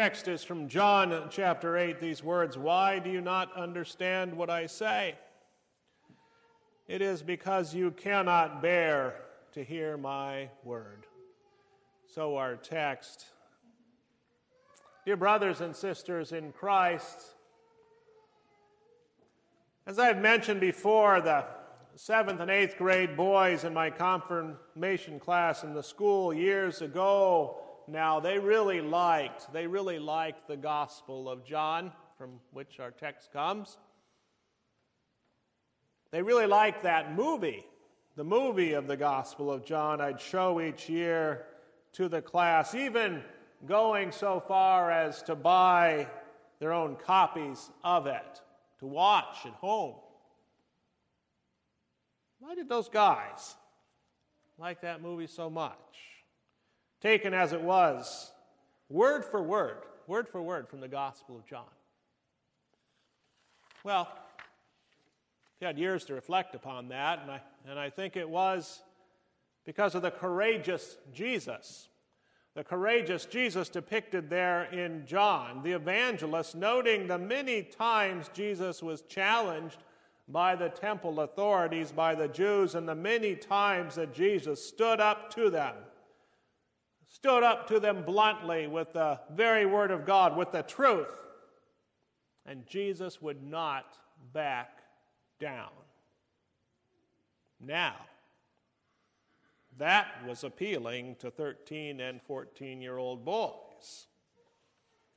Next is from John chapter 8, these words Why do you not understand what I say? It is because you cannot bear to hear my word. So, our text. Dear brothers and sisters in Christ, as I've mentioned before, the seventh and eighth grade boys in my confirmation class in the school years ago now, they really liked, they really liked the Gospel of John, from which our text comes. They really liked that movie, the movie of the Gospel of John I'd show each year to the class, even going so far as to buy their own copies of it to watch at home. Why did those guys like that movie so much? Taken as it was, word for word, word for word from the Gospel of John. Well, he had years to reflect upon that, and I, and I think it was because of the courageous Jesus. The courageous Jesus depicted there in John, the evangelist, noting the many times Jesus was challenged by the temple authorities, by the Jews, and the many times that Jesus stood up to them stood up to them bluntly with the very word of God, with the truth. And Jesus would not back down. Now, that was appealing to 13 and 14 year old boys.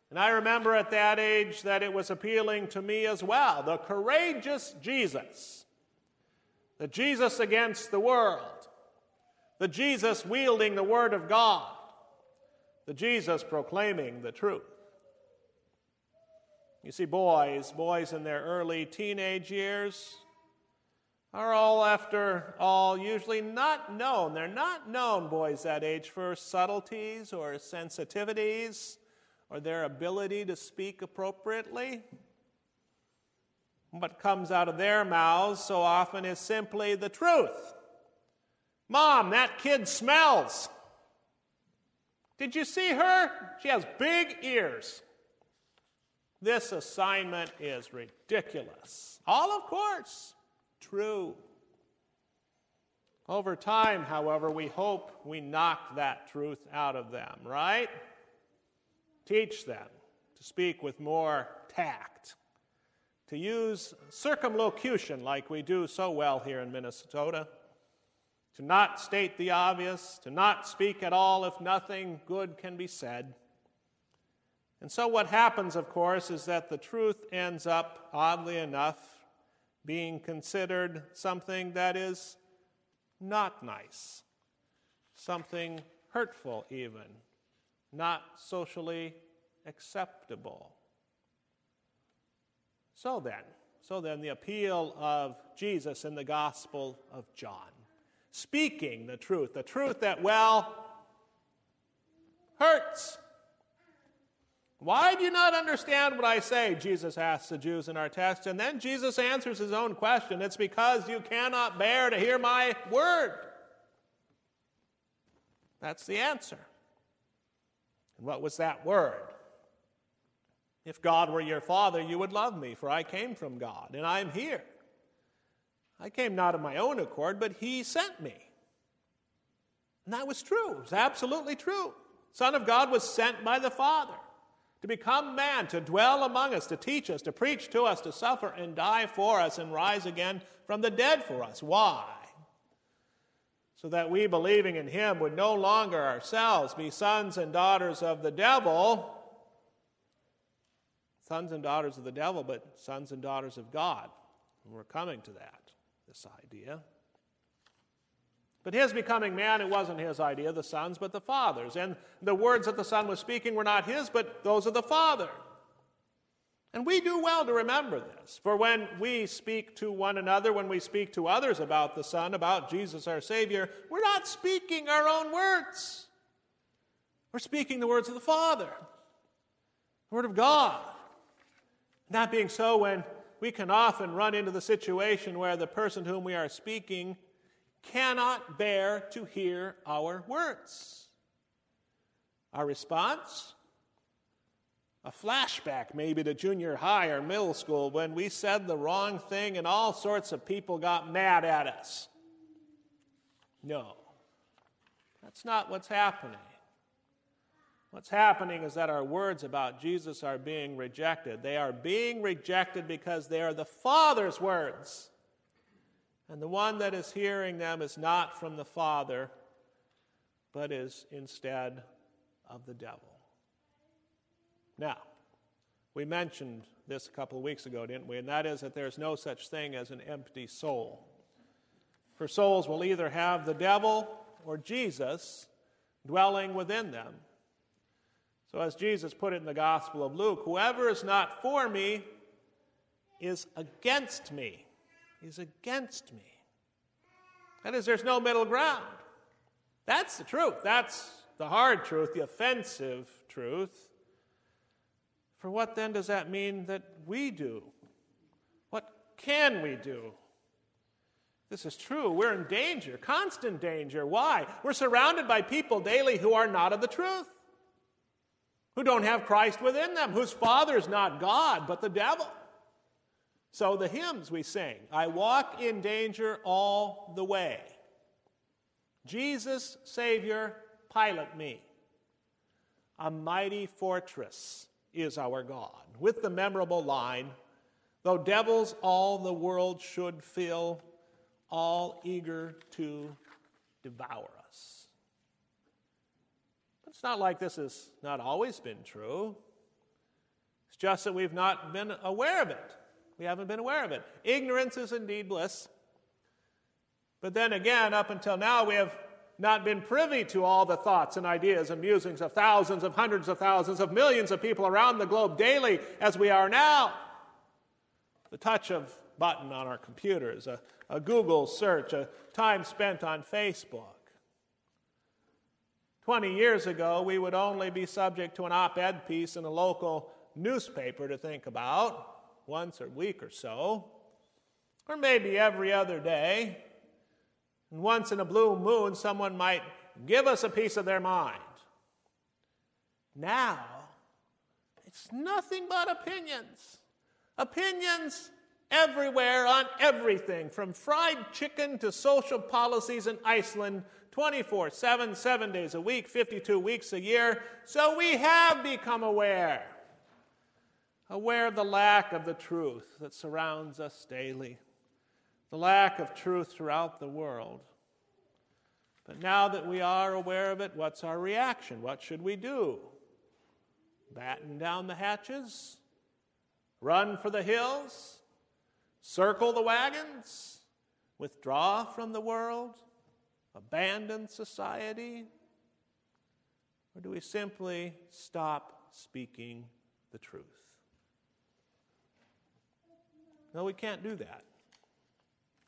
And I remember at that age that it was appealing to me as well. The courageous Jesus, the Jesus against the world, the Jesus wielding the Word of God, the Jesus proclaiming the truth. You see, boys, boys in their early teenage years, are all, after all, usually not known. They're not known, boys that age, for subtleties or sensitivities or their ability to speak appropriately. What comes out of their mouths so often is simply the truth. Mom, that kid smells. Did you see her? She has big ears. This assignment is ridiculous. All, of course, true. Over time, however, we hope we knock that truth out of them, right? Teach them to speak with more tact, to use circumlocution like we do so well here in Minnesota to not state the obvious, to not speak at all if nothing good can be said. And so, what happens, of course, is that the truth ends up, oddly enough, being considered something that is not nice, something hurtful, even, not socially acceptable. So then, so then, the appeal of Jesus in the Gospel of John speaking the truth, the truth that, well, hurts. Why do you not understand what I say? Jesus asks the Jews in our text. And then Jesus answers his own question It's because you cannot bear to hear my word. That's the answer. And what was that word? If God were your father, you would love me, for I came from God, and I am here. I came not of my own accord, but he sent me. And that was true. It was absolutely true. Son of God was sent by the Father to become man, to dwell among us, to teach us, to preach to us, to suffer and die for us, and rise again from the dead for us. Why? So that we, believing in him, would no longer ourselves be sons and daughters of the devil, sons and daughters of the devil, but sons and daughters of God. And we're coming to that this idea. But his becoming man, it wasn't his idea, the Son's, but the Father's. And the words that the Son was speaking were not his, but those of the Father. And we do well to remember this. For when we speak to one another, when we speak to others about the Son, about Jesus our Savior, we're not speaking our own words. We're speaking the words of the Father, the Word of God. That being so, when we can often run into the situation where the person whom we are speaking cannot bear to hear our words. Our response? a flashback maybe to junior high or middle school when we said the wrong thing and all sorts of people got mad at us. No, that's not what's happening. What's happening is that our words about Jesus are being rejected. They are being rejected because they are the Father's words. And the one that is hearing them is not from the Father, but is instead of the devil. Now, we mentioned this a couple of weeks ago, didn't we? And that is that there's no such thing as an empty soul. For souls will either have the devil or Jesus dwelling within them. So, as Jesus put it in the Gospel of Luke, whoever is not for me is against me. Is against me. That is, there's no middle ground. That's the truth. That's the hard truth, the offensive truth. For what then does that mean that we do? What can we do? This is true. We're in danger, constant danger. Why? We're surrounded by people daily who are not of the truth, who don't have Christ within them, whose father is not God, but the devil. So the hymns we sing I walk in danger all the way. Jesus, Savior, pilot me. A mighty fortress is our God. With the memorable line, though devils all the world should fill, all eager to devour it's not like this has not always been true. It's just that we've not been aware of it. We haven't been aware of it. Ignorance is indeed bliss. But then again, up until now, we have not been privy to all the thoughts and ideas and musings of thousands, of hundreds of thousands, of millions of people around the globe daily as we are now. The touch of button on our computers, a, a Google search, a time spent on Facebook. 20 years ago, we would only be subject to an op ed piece in a local newspaper to think about once a week or so, or maybe every other day. And once in a blue moon, someone might give us a piece of their mind. Now, it's nothing but opinions. Opinions everywhere on everything, from fried chicken to social policies in Iceland 24 7, seven days a week, 52 weeks a year. So we have become aware. Aware of the lack of the truth that surrounds us daily the lack of truth throughout the world. But now that we are aware of it, what's our reaction? What should we do? Batten down the hatches? Run for the hills? Circle the wagons? Withdraw from the world? Abandon society? Or do we simply stop speaking the truth? No, we can't do that.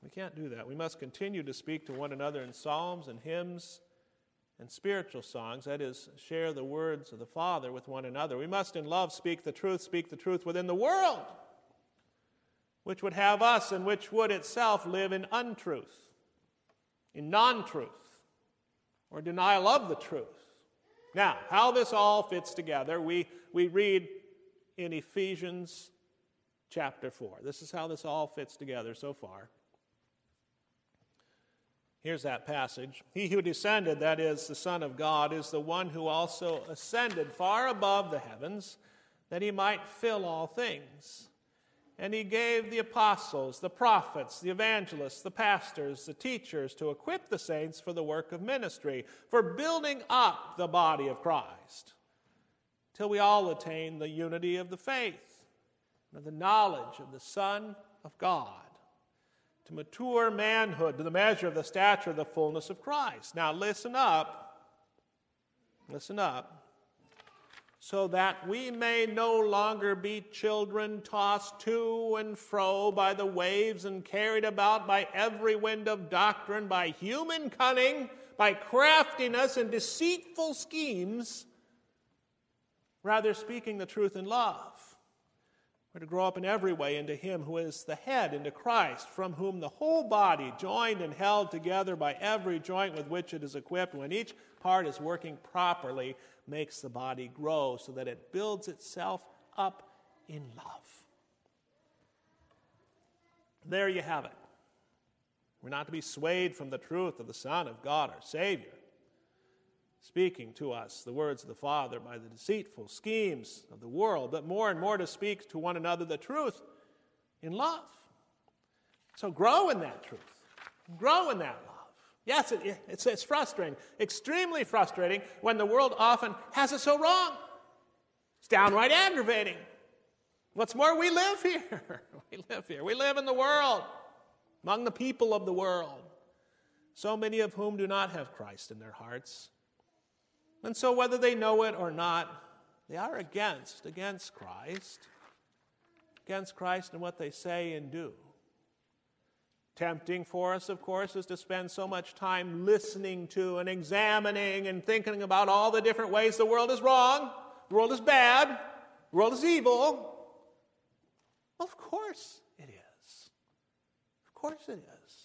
We can't do that. We must continue to speak to one another in psalms and hymns and spiritual songs, that is, share the words of the Father with one another. We must, in love, speak the truth, speak the truth within the world, which would have us and which would itself live in untruth, in non truth, or denial of the truth. Now, how this all fits together, we, we read in Ephesians chapter 4. This is how this all fits together so far. Here's that passage. He who descended, that is, the Son of God, is the one who also ascended far above the heavens, that he might fill all things. And he gave the apostles, the prophets, the evangelists, the pastors, the teachers to equip the saints for the work of ministry, for building up the body of Christ, till we all attain the unity of the faith and the knowledge of the Son of God to mature manhood, to the measure of the stature of the fullness of Christ. Now, listen up. Listen up. So that we may no longer be children tossed to and fro by the waves and carried about by every wind of doctrine, by human cunning, by craftiness and deceitful schemes, rather speaking the truth in love we're to grow up in every way into Him who is the head, into Christ, from whom the whole body, joined and held together by every joint with which it is equipped, when each part is working properly, makes the body grow so that it builds itself up in love. There you have it. We're not to be swayed from the truth of the Son of God, our Savior, speaking to us the words of the Father by the deceitful schemes of the world, but more and more to speak to one another the truth in love. So grow in that truth, grow in that love. Yes, it, it's, it's frustrating, extremely frustrating when the world often has it so wrong. It's downright aggravating. What's more, we live here. we live here. We live in the world, among the people of the world, so many of whom do not have Christ in their hearts. And so, whether they know it or not, they are against, against Christ, against Christ and what they say and do. Tempting for us, of course, is to spend so much time listening to and examining and thinking about all the different ways the world is wrong, the world is bad, the world is evil. Well, of course it is. Of course it is.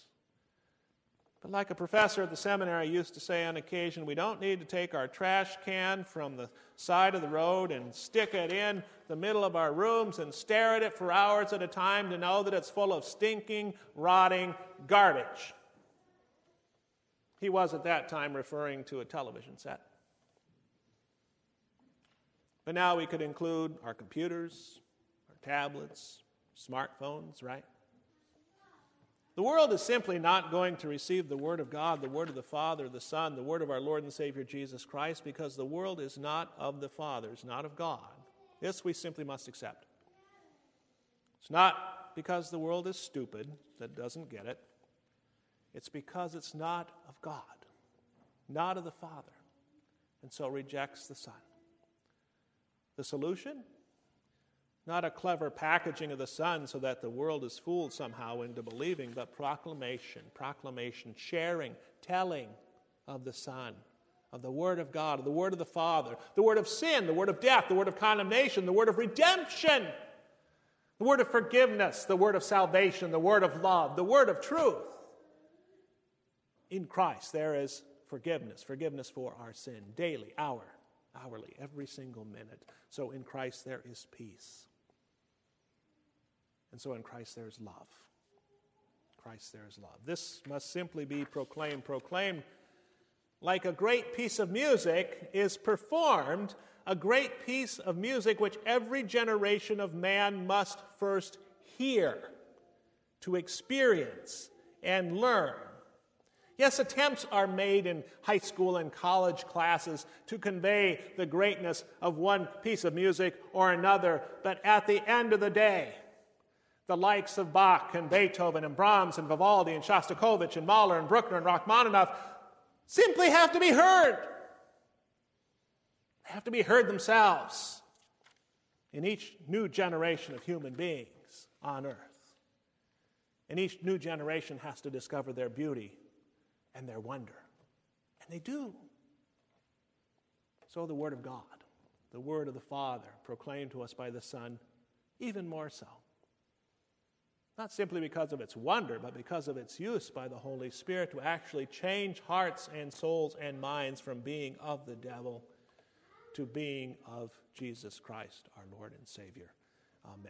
But like a professor at the seminary used to say on occasion, we don't need to take our trash can from the side of the road and stick it in the middle of our rooms and stare at it for hours at a time to know that it's full of stinking, rotting garbage. He was at that time referring to a television set. But now we could include our computers, our tablets, smartphones, right? The world is simply not going to receive the Word of God, the Word of the Father, the Son, the Word of our Lord and Savior Jesus Christ, because the world is not of the Father, it's not of God. This we simply must accept. It's not because the world is stupid that doesn't get it, it's because it's not of God, not of the Father, and so rejects the Son. The solution? Not a clever packaging of the Son so that the world is fooled somehow into believing, but proclamation, proclamation, sharing, telling of the Son, of the Word of God, of the Word of the Father, the Word of sin, the Word of death, the Word of condemnation, the Word of redemption, the Word of forgiveness, the Word of salvation, the Word of love, the Word of truth. In Christ, there is forgiveness, forgiveness for our sin, daily, hour, hourly, every single minute. So in Christ, there is peace. And so in Christ there is love. Christ there is love. This must simply be proclaimed. Proclaimed like a great piece of music is performed, a great piece of music which every generation of man must first hear, to experience, and learn. Yes, attempts are made in high school and college classes to convey the greatness of one piece of music or another, but at the end of the day, the likes of Bach and Beethoven and Brahms and Vivaldi and Shostakovich and Mahler and Bruckner and Rachmaninoff simply have to be heard. They have to be heard themselves in each new generation of human beings on earth. And each new generation has to discover their beauty and their wonder. And they do. So the Word of God, the Word of the Father, proclaimed to us by the Son, even more so not simply because of its wonder, but because of its use by the Holy Spirit to actually change hearts and souls and minds from being of the devil to being of Jesus Christ, our Lord and Savior. Amen.